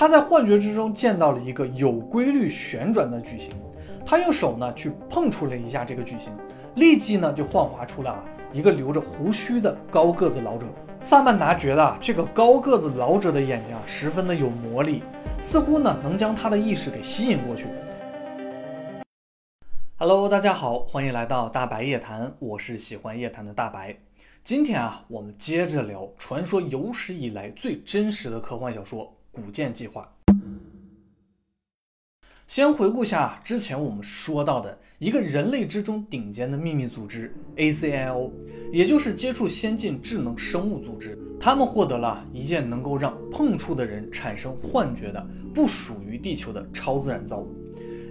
他在幻觉之中见到了一个有规律旋转的矩形，他用手呢去碰触了一下这个矩形，立即呢就幻化出了啊一个留着胡须的高个子老者。萨曼达觉得啊这个高个子老者的眼睛啊十分的有魔力，似乎呢能将他的意识给吸引过去。Hello，大家好，欢迎来到大白夜谈，我是喜欢夜谈的大白。今天啊，我们接着聊传说有史以来最真实的科幻小说《古剑计划》。先回顾下之前我们说到的一个人类之中顶尖的秘密组织 ACIO，也就是接触先进智能生物组织。他们获得了一件能够让碰触的人产生幻觉的不属于地球的超自然造物。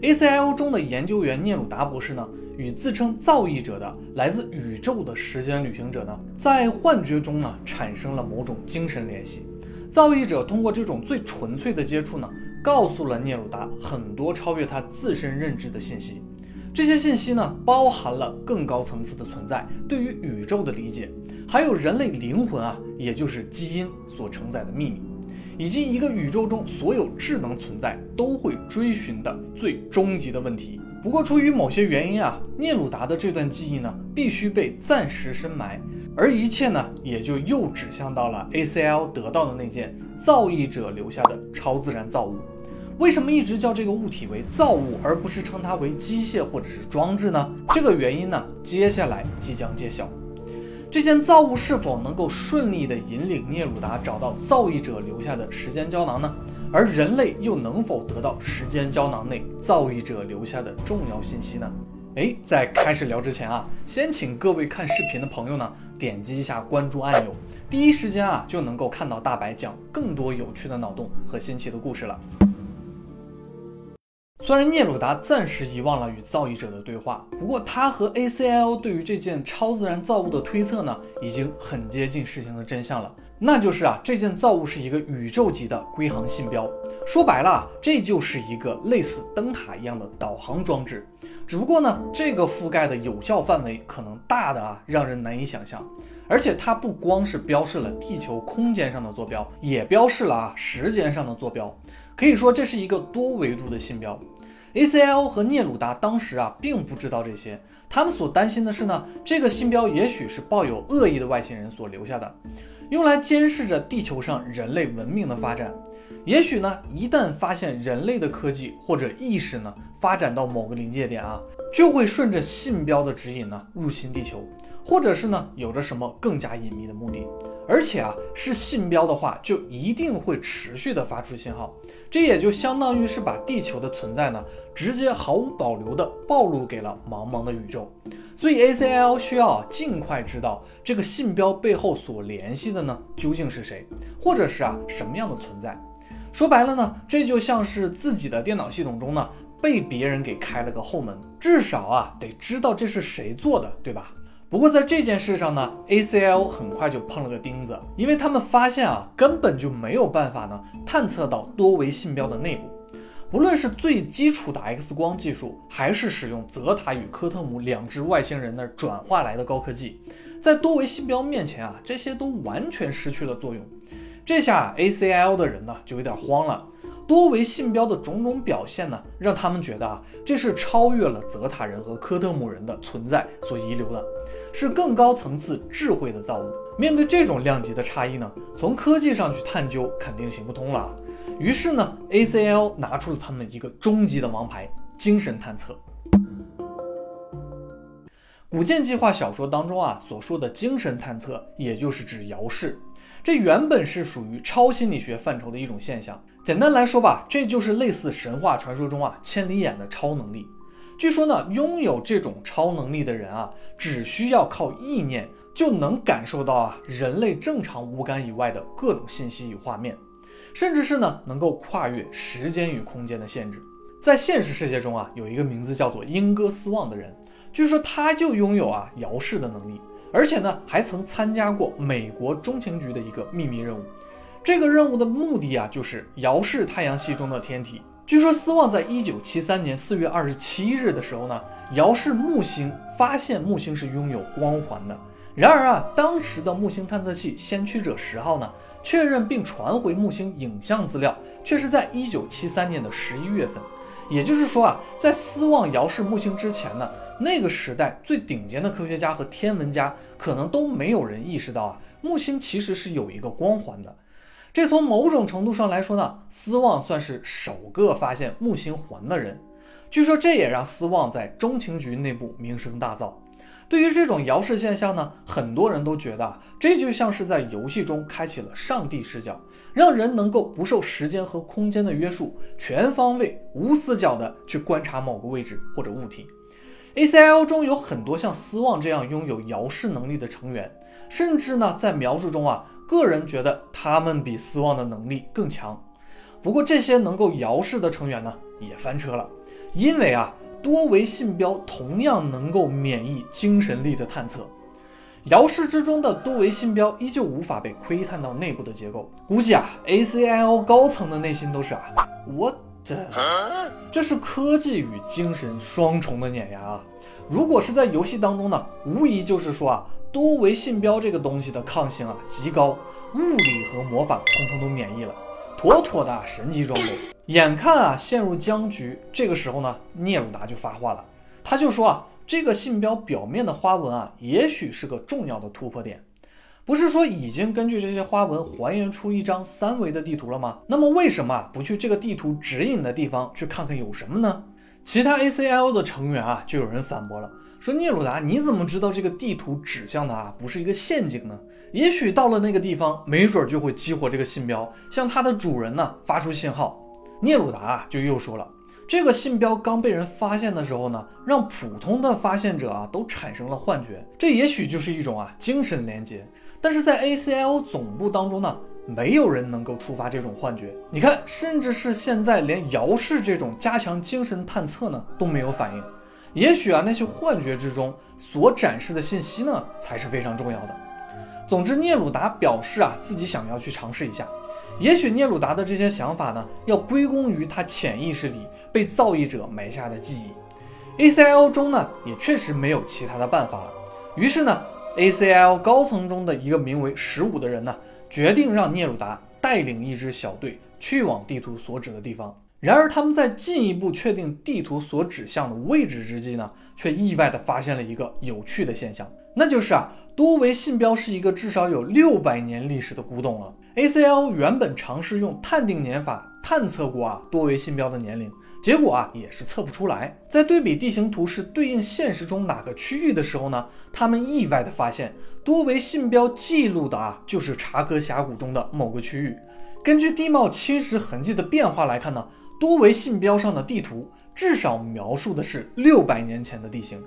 ACIO 中的研究员聂鲁达博士呢？与自称造诣者的来自宇宙的时间旅行者呢，在幻觉中呢产生了某种精神联系。造诣者通过这种最纯粹的接触呢，告诉了聂鲁达很多超越他自身认知的信息。这些信息呢，包含了更高层次的存在对于宇宙的理解，还有人类灵魂啊，也就是基因所承载的秘密，以及一个宇宙中所有智能存在都会追寻的最终极的问题。不过，出于某些原因啊，聂鲁达的这段记忆呢，必须被暂时深埋，而一切呢，也就又指向到了 ACL 得到的那件造诣者留下的超自然造物。为什么一直叫这个物体为造物，而不是称它为机械或者是装置呢？这个原因呢，接下来即将揭晓。这件造物是否能够顺利地引领聂鲁达找到造诣者留下的时间胶囊呢？而人类又能否得到时间胶囊内造诣者留下的重要信息呢？哎，在开始聊之前啊，先请各位看视频的朋友呢，点击一下关注按钮，第一时间啊就能够看到大白讲更多有趣的脑洞和新奇的故事了。虽然聂鲁达暂时遗忘了与造诣者的对话，不过他和 ACL 对于这件超自然造物的推测呢，已经很接近事情的真相了。那就是啊，这件造物是一个宇宙级的归航信标。说白了，这就是一个类似灯塔一样的导航装置。只不过呢，这个覆盖的有效范围可能大的啊，让人难以想象。而且它不光是标示了地球空间上的坐标，也标示了啊时间上的坐标。可以说这是一个多维度的信标。ACL 和聂鲁达当时啊并不知道这些，他们所担心的是呢，这个信标也许是抱有恶意的外星人所留下的，用来监视着地球上人类文明的发展。也许呢，一旦发现人类的科技或者意识呢发展到某个临界点啊，就会顺着信标的指引呢入侵地球，或者是呢有着什么更加隐秘的目的。而且啊，是信标的话，就一定会持续的发出信号，这也就相当于是把地球的存在呢，直接毫无保留的暴露给了茫茫的宇宙。所以 ACL 需要尽快知道这个信标背后所联系的呢，究竟是谁，或者是啊什么样的存在。说白了呢，这就像是自己的电脑系统中呢，被别人给开了个后门，至少啊得知道这是谁做的，对吧？不过在这件事上呢，ACL 很快就碰了个钉子，因为他们发现啊，根本就没有办法呢探测到多维信标的内部。不论是最基础的 X 光技术，还是使用泽塔与科特姆两只外星人那转化来的高科技，在多维信标面前啊，这些都完全失去了作用。这下 ACL 的人呢就有点慌了。多维信标的种种表现呢，让他们觉得啊，这是超越了泽塔人和科特姆人的存在所遗留的，是更高层次智慧的造物。面对这种量级的差异呢，从科技上去探究肯定行不通了。于是呢，ACL 拿出了他们一个终极的王牌——精神探测。古剑计划小说当中啊所说的精神探测，也就是指遥视。这原本是属于超心理学范畴的一种现象。简单来说吧，这就是类似神话传说中啊千里眼的超能力。据说呢，拥有这种超能力的人啊，只需要靠意念就能感受到啊人类正常五感以外的各种信息与画面，甚至是呢能够跨越时间与空间的限制。在现实世界中啊，有一个名字叫做英戈斯旺的人，据说他就拥有啊遥视的能力。而且呢，还曾参加过美国中情局的一个秘密任务。这个任务的目的啊，就是遥视太阳系中的天体。据说斯旺在一九七三年四月二十七日的时候呢，遥视木星，发现木星是拥有光环的。然而啊，当时的木星探测器先驱者十号呢，确认并传回木星影像资料却是在一九七三年的十一月份。也就是说啊，在斯旺遥视木星之前呢，那个时代最顶尖的科学家和天文家可能都没有人意识到啊，木星其实是有一个光环的。这从某种程度上来说呢，斯旺算是首个发现木星环的人。据说这也让斯旺在中情局内部名声大噪。对于这种遥视现象呢，很多人都觉得这就像是在游戏中开启了上帝视角，让人能够不受时间和空间的约束，全方位、无死角的去观察某个位置或者物体。A.C.I.O 中有很多像斯旺这样拥有遥视能力的成员，甚至呢，在描述中啊，个人觉得他们比斯旺的能力更强。不过这些能够遥视的成员呢，也翻车了，因为啊。多维信标同样能够免疫精神力的探测，遥视之中的多维信标依旧无法被窥探到内部的结构。估计啊，ACIO 高层的内心都是啊，我的，这是科技与精神双重的碾压啊！如果是在游戏当中呢，无疑就是说啊，多维信标这个东西的抗性啊极高，物理和魔法通通都免疫了，妥妥的神级装备。眼看啊陷入僵局，这个时候呢，聂鲁达就发话了，他就说啊，这个信标表面的花纹啊，也许是个重要的突破点。不是说已经根据这些花纹还原出一张三维的地图了吗？那么为什么不去这个地图指引的地方去看看有什么呢？其他 ACIO 的成员啊，就有人反驳了，说聂鲁达你怎么知道这个地图指向的啊不是一个陷阱呢？也许到了那个地方，没准就会激活这个信标，向它的主人呢发出信号。聂鲁达啊，就又说了，这个信标刚被人发现的时候呢，让普通的发现者啊都产生了幻觉，这也许就是一种啊精神连接。但是在 ACIO 总部当中呢，没有人能够触发这种幻觉。你看，甚至是现在连遥视这种加强精神探测呢都没有反应。也许啊，那些幻觉之中所展示的信息呢，才是非常重要的。总之，聂鲁达表示啊，自己想要去尝试一下。也许聂鲁达的这些想法呢，要归功于他潜意识里被造诣者埋下的记忆。ACIO 中呢，也确实没有其他的办法了。于是呢，ACIO 高层中的一个名为十五的人呢，决定让聂鲁达带领一支小队去往地图所指的地方。然而，他们在进一步确定地图所指向的位置之际呢，却意外地发现了一个有趣的现象，那就是啊，多维信标是一个至少有六百年历史的古董了。ACL 原本尝试用探定年法探测过啊多维信标的年龄，结果啊也是测不出来。在对比地形图是对应现实中哪个区域的时候呢，他们意外的发现多维信标记录的啊就是查克峡谷中的某个区域。根据地貌侵蚀痕迹的变化来看呢，多维信标上的地图至少描述的是六百年前的地形。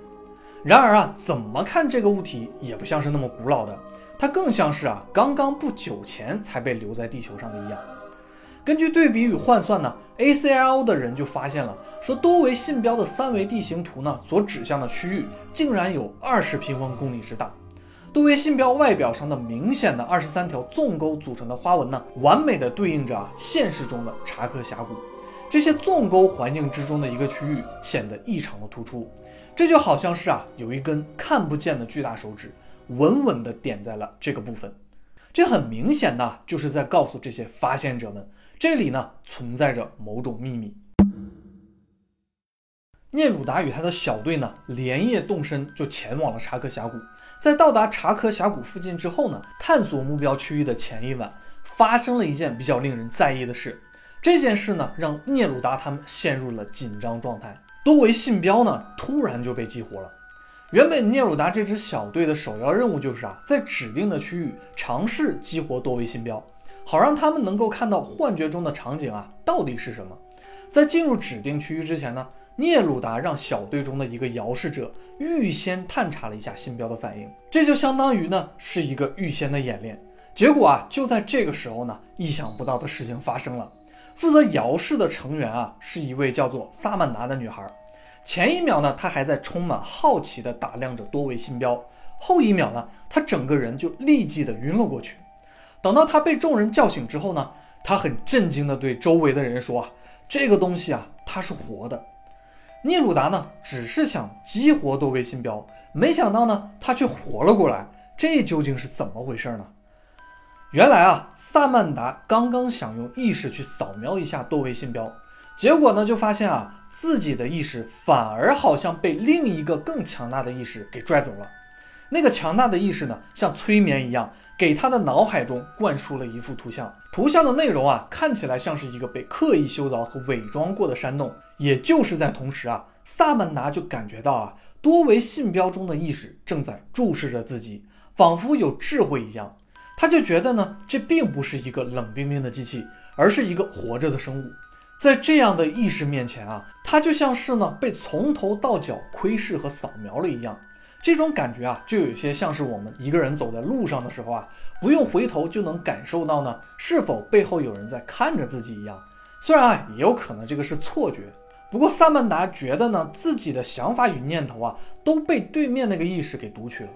然而啊，怎么看这个物体也不像是那么古老的。它更像是啊，刚刚不久前才被留在地球上的一样。根据对比与换算呢，ACIO 的人就发现了，说多维信标的三维地形图呢，所指向的区域竟然有二十平方公里之大。多维信标外表上的明显的二十三条纵沟组成的花纹呢，完美的对应着啊现实中的查克峡谷。这些纵沟环境之中的一个区域显得异常的突出，这就好像是啊，有一根看不见的巨大手指。稳稳地点在了这个部分，这很明显的就是在告诉这些发现者们，这里呢存在着某种秘密。聂鲁达与他的小队呢连夜动身，就前往了查克峡谷。在到达查克峡谷附近之后呢，探索目标区域的前一晚，发生了一件比较令人在意的事。这件事呢，让聂鲁达他们陷入了紧张状态。多维信标呢，突然就被激活了。原本聂鲁达这支小队的首要任务就是啊，在指定的区域尝试激活多维信标，好让他们能够看到幻觉中的场景啊到底是什么。在进入指定区域之前呢，聂鲁达让小队中的一个遥视者预先探查了一下信标的反应，这就相当于呢是一个预先的演练。结果啊，就在这个时候呢，意想不到的事情发生了。负责遥视的成员啊，是一位叫做萨曼达的女孩。前一秒呢，他还在充满好奇地打量着多维信标；后一秒呢，他整个人就立即的晕了过去。等到他被众人叫醒之后呢，他很震惊地对周围的人说：“啊，这个东西啊，它是活的。”聂鲁达呢，只是想激活多维信标，没想到呢，他却活了过来。这究竟是怎么回事呢？原来啊，萨曼达刚刚想用意识去扫描一下多维信标，结果呢，就发现啊，自己的意识反而好像被另一个更强大的意识给拽走了。那个强大的意识呢，像催眠一样，给他的脑海中灌输了一幅图像。图像的内容啊，看起来像是一个被刻意修凿和伪装过的山洞。也就是在同时啊，萨曼达就感觉到啊，多维信标中的意识正在注视着自己，仿佛有智慧一样。他就觉得呢，这并不是一个冷冰冰的机器，而是一个活着的生物。在这样的意识面前啊，他就像是呢被从头到脚窥视和扫描了一样。这种感觉啊，就有些像是我们一个人走在路上的时候啊，不用回头就能感受到呢，是否背后有人在看着自己一样。虽然啊，也有可能这个是错觉，不过萨曼达觉得呢，自己的想法与念头啊，都被对面那个意识给读取了。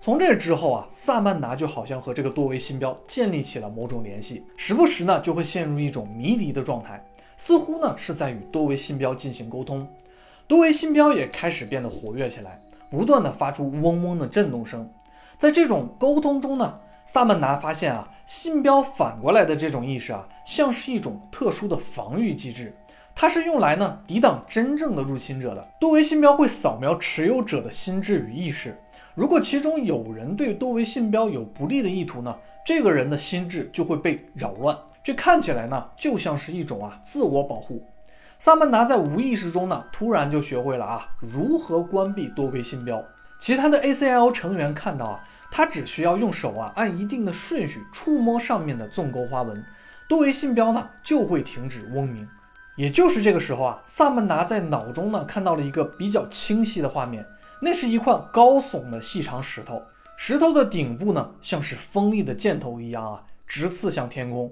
从这之后啊，萨曼达就好像和这个多维信标建立起了某种联系，时不时呢就会陷入一种迷离的状态，似乎呢是在与多维信标进行沟通。多维信标也开始变得活跃起来，不断的发出嗡嗡的震动声。在这种沟通中呢，萨曼达发现啊，信标反过来的这种意识啊，像是一种特殊的防御机制，它是用来呢抵挡真正的入侵者的。多维信标会扫描持有者的心智与意识。如果其中有人对多维信标有不利的意图呢，这个人的心智就会被扰乱。这看起来呢，就像是一种啊自我保护。萨曼达在无意识中呢，突然就学会了啊如何关闭多维信标。其他的 ACL 成员看到啊，他只需要用手啊按一定的顺序触摸上面的纵沟花纹，多维信标呢就会停止嗡鸣。也就是这个时候啊，萨曼达在脑中呢看到了一个比较清晰的画面。那是一块高耸的细长石头，石头的顶部呢，像是锋利的箭头一样啊，直刺向天空。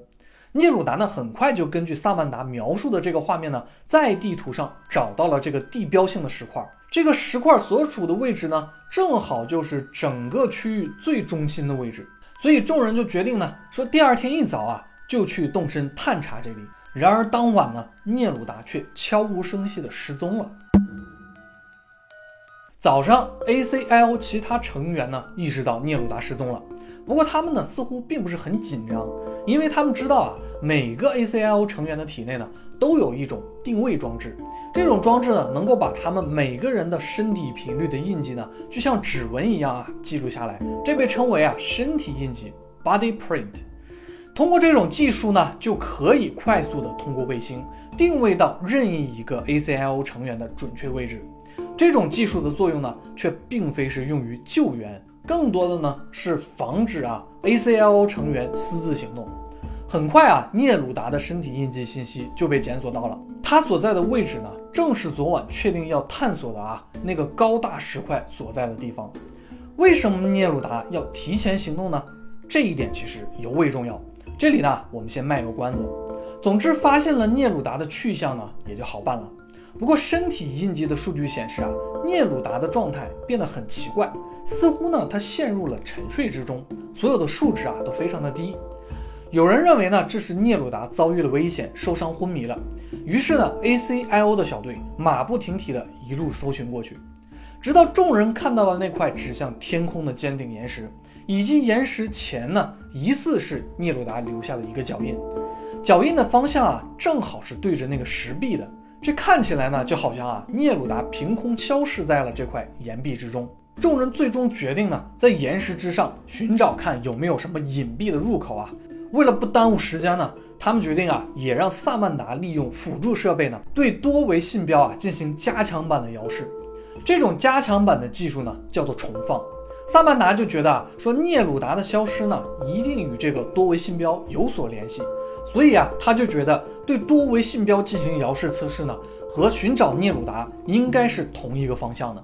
聂鲁达呢，很快就根据萨曼达描述的这个画面呢，在地图上找到了这个地标性的石块。这个石块所处的位置呢，正好就是整个区域最中心的位置。所以众人就决定呢，说第二天一早啊，就去动身探查这里。然而当晚呢，聂鲁达却悄无声息地失踪了。早上，ACIO 其他成员呢意识到聂鲁达失踪了，不过他们呢似乎并不是很紧张，因为他们知道啊，每个 ACL 成员的体内呢都有一种定位装置，这种装置呢能够把他们每个人的身体频率的印记呢就像指纹一样啊记录下来，这被称为啊身体印记 （body print）。通过这种技术呢，就可以快速的通过卫星定位到任意一个 ACL 成员的准确位置。这种技术的作用呢，却并非是用于救援，更多的呢是防止啊 ACLO 成员私自行动。很快啊，聂鲁达的身体印记信息就被检索到了，他所在的位置呢，正是昨晚确定要探索的啊那个高大石块所在的地方。为什么聂鲁达要提前行动呢？这一点其实尤为重要。这里呢，我们先卖个关子。总之，发现了聂鲁达的去向呢，也就好办了。不过，身体印记的数据显示啊，聂鲁达的状态变得很奇怪，似乎呢他陷入了沉睡之中，所有的数值啊都非常的低。有人认为呢这是聂鲁达遭遇了危险，受伤昏迷了。于是呢，ACIO 的小队马不停蹄的一路搜寻过去，直到众人看到了那块指向天空的尖顶岩石，以及岩石前呢疑似是聂鲁达留下的一个脚印，脚印的方向啊正好是对着那个石壁的。这看起来呢，就好像啊，聂鲁达凭空消失在了这块岩壁之中。众人最终决定呢，在岩石之上寻找，看有没有什么隐蔽的入口啊。为了不耽误时间呢，他们决定啊，也让萨曼达利用辅助设备呢，对多维信标啊进行加强版的遥视。这种加强版的技术呢，叫做重放。萨曼达就觉得啊，说聂鲁达的消失呢，一定与这个多维信标有所联系。所以啊，他就觉得对多维信标进行遥视测试呢，和寻找聂鲁达应该是同一个方向的。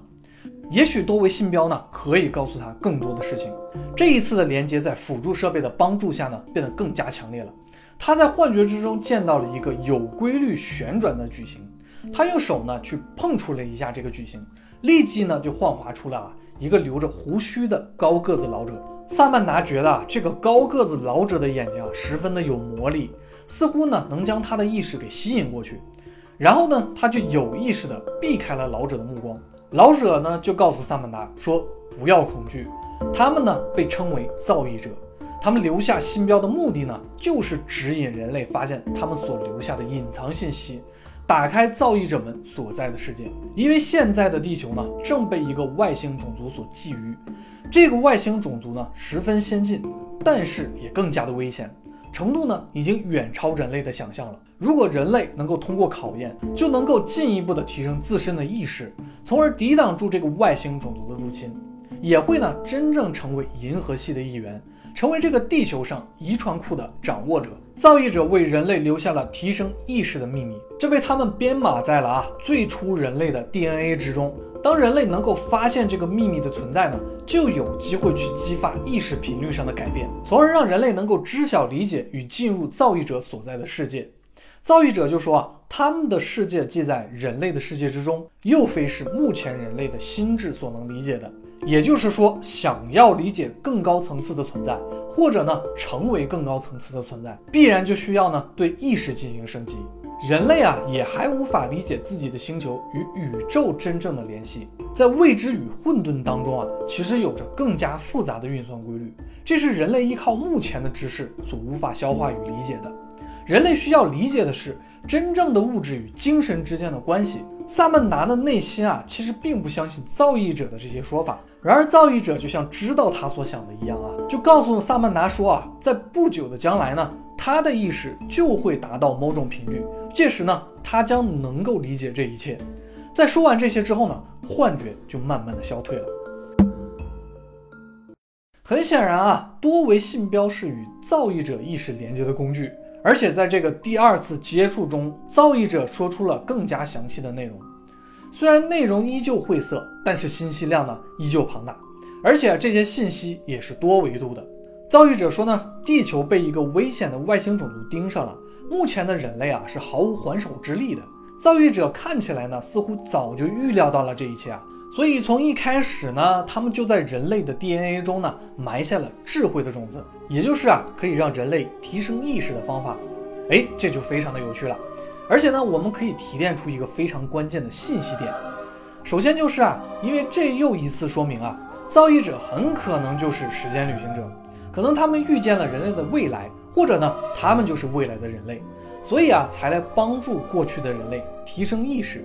也许多维信标呢，可以告诉他更多的事情。这一次的连接在辅助设备的帮助下呢，变得更加强烈了。他在幻觉之中见到了一个有规律旋转的矩形，他用手呢去碰触了一下这个矩形，立即呢就幻化出了啊一个留着胡须的高个子老者。萨曼达觉得啊，这个高个子老者的眼睛啊，十分的有魔力，似乎呢能将他的意识给吸引过去。然后呢，他就有意识的避开了老者的目光。老者呢就告诉萨曼达说：“不要恐惧，他们呢被称为造诣者，他们留下信标的目的呢，就是指引人类发现他们所留下的隐藏信息，打开造诣者们所在的世界。因为现在的地球呢，正被一个外星种族所觊觎。这个外星种族呢，十分先进，但是也更加的危险，程度呢，已经远超人类的想象了。如果人类能够通过考验，就能够进一步的提升自身的意识，从而抵挡住这个外星种族的入侵，也会呢，真正成为银河系的一员。成为这个地球上遗传库的掌握者，造诣者为人类留下了提升意识的秘密，这被他们编码在了啊最初人类的 DNA 之中。当人类能够发现这个秘密的存在呢，就有机会去激发意识频率上的改变，从而让人类能够知晓、理解与进入造诣者所在的世界。造诣者就说啊，他们的世界既在人类的世界之中，又非是目前人类的心智所能理解的。也就是说，想要理解更高层次的存在，或者呢成为更高层次的存在，必然就需要呢对意识进行升级。人类啊也还无法理解自己的星球与宇宙真正的联系，在未知与混沌当中啊，其实有着更加复杂的运算规律，这是人类依靠目前的知识所无法消化与理解的。人类需要理解的是真正的物质与精神之间的关系。萨曼达的内心啊，其实并不相信造诣者的这些说法。然而，造诣者就像知道他所想的一样啊，就告诉萨曼达说啊，在不久的将来呢，他的意识就会达到某种频率，届时呢，他将能够理解这一切。在说完这些之后呢，幻觉就慢慢的消退了。很显然啊，多维信标是与造诣者意识连接的工具，而且在这个第二次接触中，造诣者说出了更加详细的内容。虽然内容依旧晦涩，但是信息量呢依旧庞大，而且这些信息也是多维度的。造诣者说呢，地球被一个危险的外星种族盯上了，目前的人类啊是毫无还手之力的。造诣者看起来呢，似乎早就预料到了这一切啊，所以从一开始呢，他们就在人类的 DNA 中呢埋下了智慧的种子，也就是啊可以让人类提升意识的方法。哎，这就非常的有趣了。而且呢，我们可以提炼出一个非常关键的信息点。首先就是啊，因为这又一次说明啊，造诣者很可能就是时间旅行者，可能他们预见了人类的未来，或者呢，他们就是未来的人类，所以啊，才来帮助过去的人类提升意识。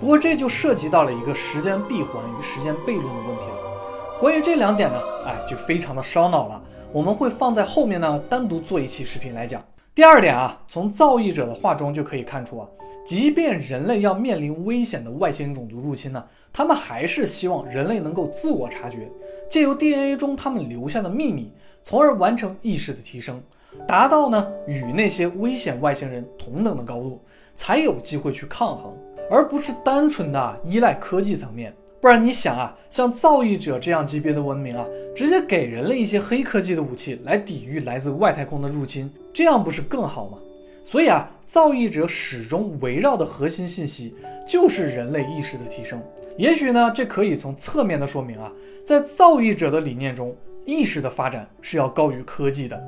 不过这就涉及到了一个时间闭环与时间悖论的问题了。关于这两点呢，哎，就非常的烧脑了。我们会放在后面呢，单独做一期视频来讲。第二点啊，从造诣者的话中就可以看出啊，即便人类要面临危险的外星种族入侵呢，他们还是希望人类能够自我察觉，借由 DNA 中他们留下的秘密，从而完成意识的提升，达到呢与那些危险外星人同等的高度，才有机会去抗衡，而不是单纯的依赖科技层面。不然你想啊，像造诣者这样级别的文明啊，直接给人类一些黑科技的武器来抵御来自外太空的入侵，这样不是更好吗？所以啊，造诣者始终围绕的核心信息就是人类意识的提升。也许呢，这可以从侧面的说明啊，在造诣者的理念中，意识的发展是要高于科技的。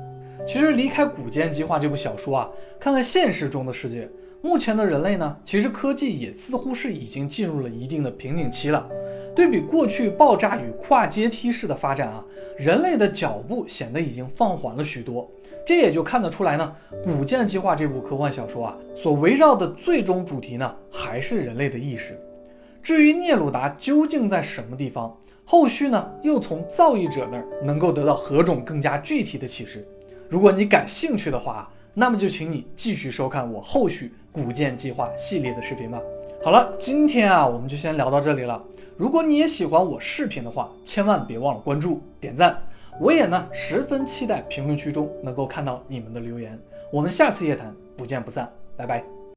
其实离开《古剑计划》这部小说啊，看看现实中的世界。目前的人类呢，其实科技也似乎是已经进入了一定的瓶颈期了。对比过去爆炸与跨阶梯式的发展啊，人类的脚步显得已经放缓了许多。这也就看得出来呢，《古剑计划》这部科幻小说啊，所围绕的最终主题呢，还是人类的意识。至于聂鲁达究竟在什么地方，后续呢，又从造诣者那儿能够得到何种更加具体的启示？如果你感兴趣的话，那么就请你继续收看我后续。古剑计划系列的视频吧。好了，今天啊，我们就先聊到这里了。如果你也喜欢我视频的话，千万别忘了关注、点赞。我也呢，十分期待评论区中能够看到你们的留言。我们下次夜谈不见不散，拜拜。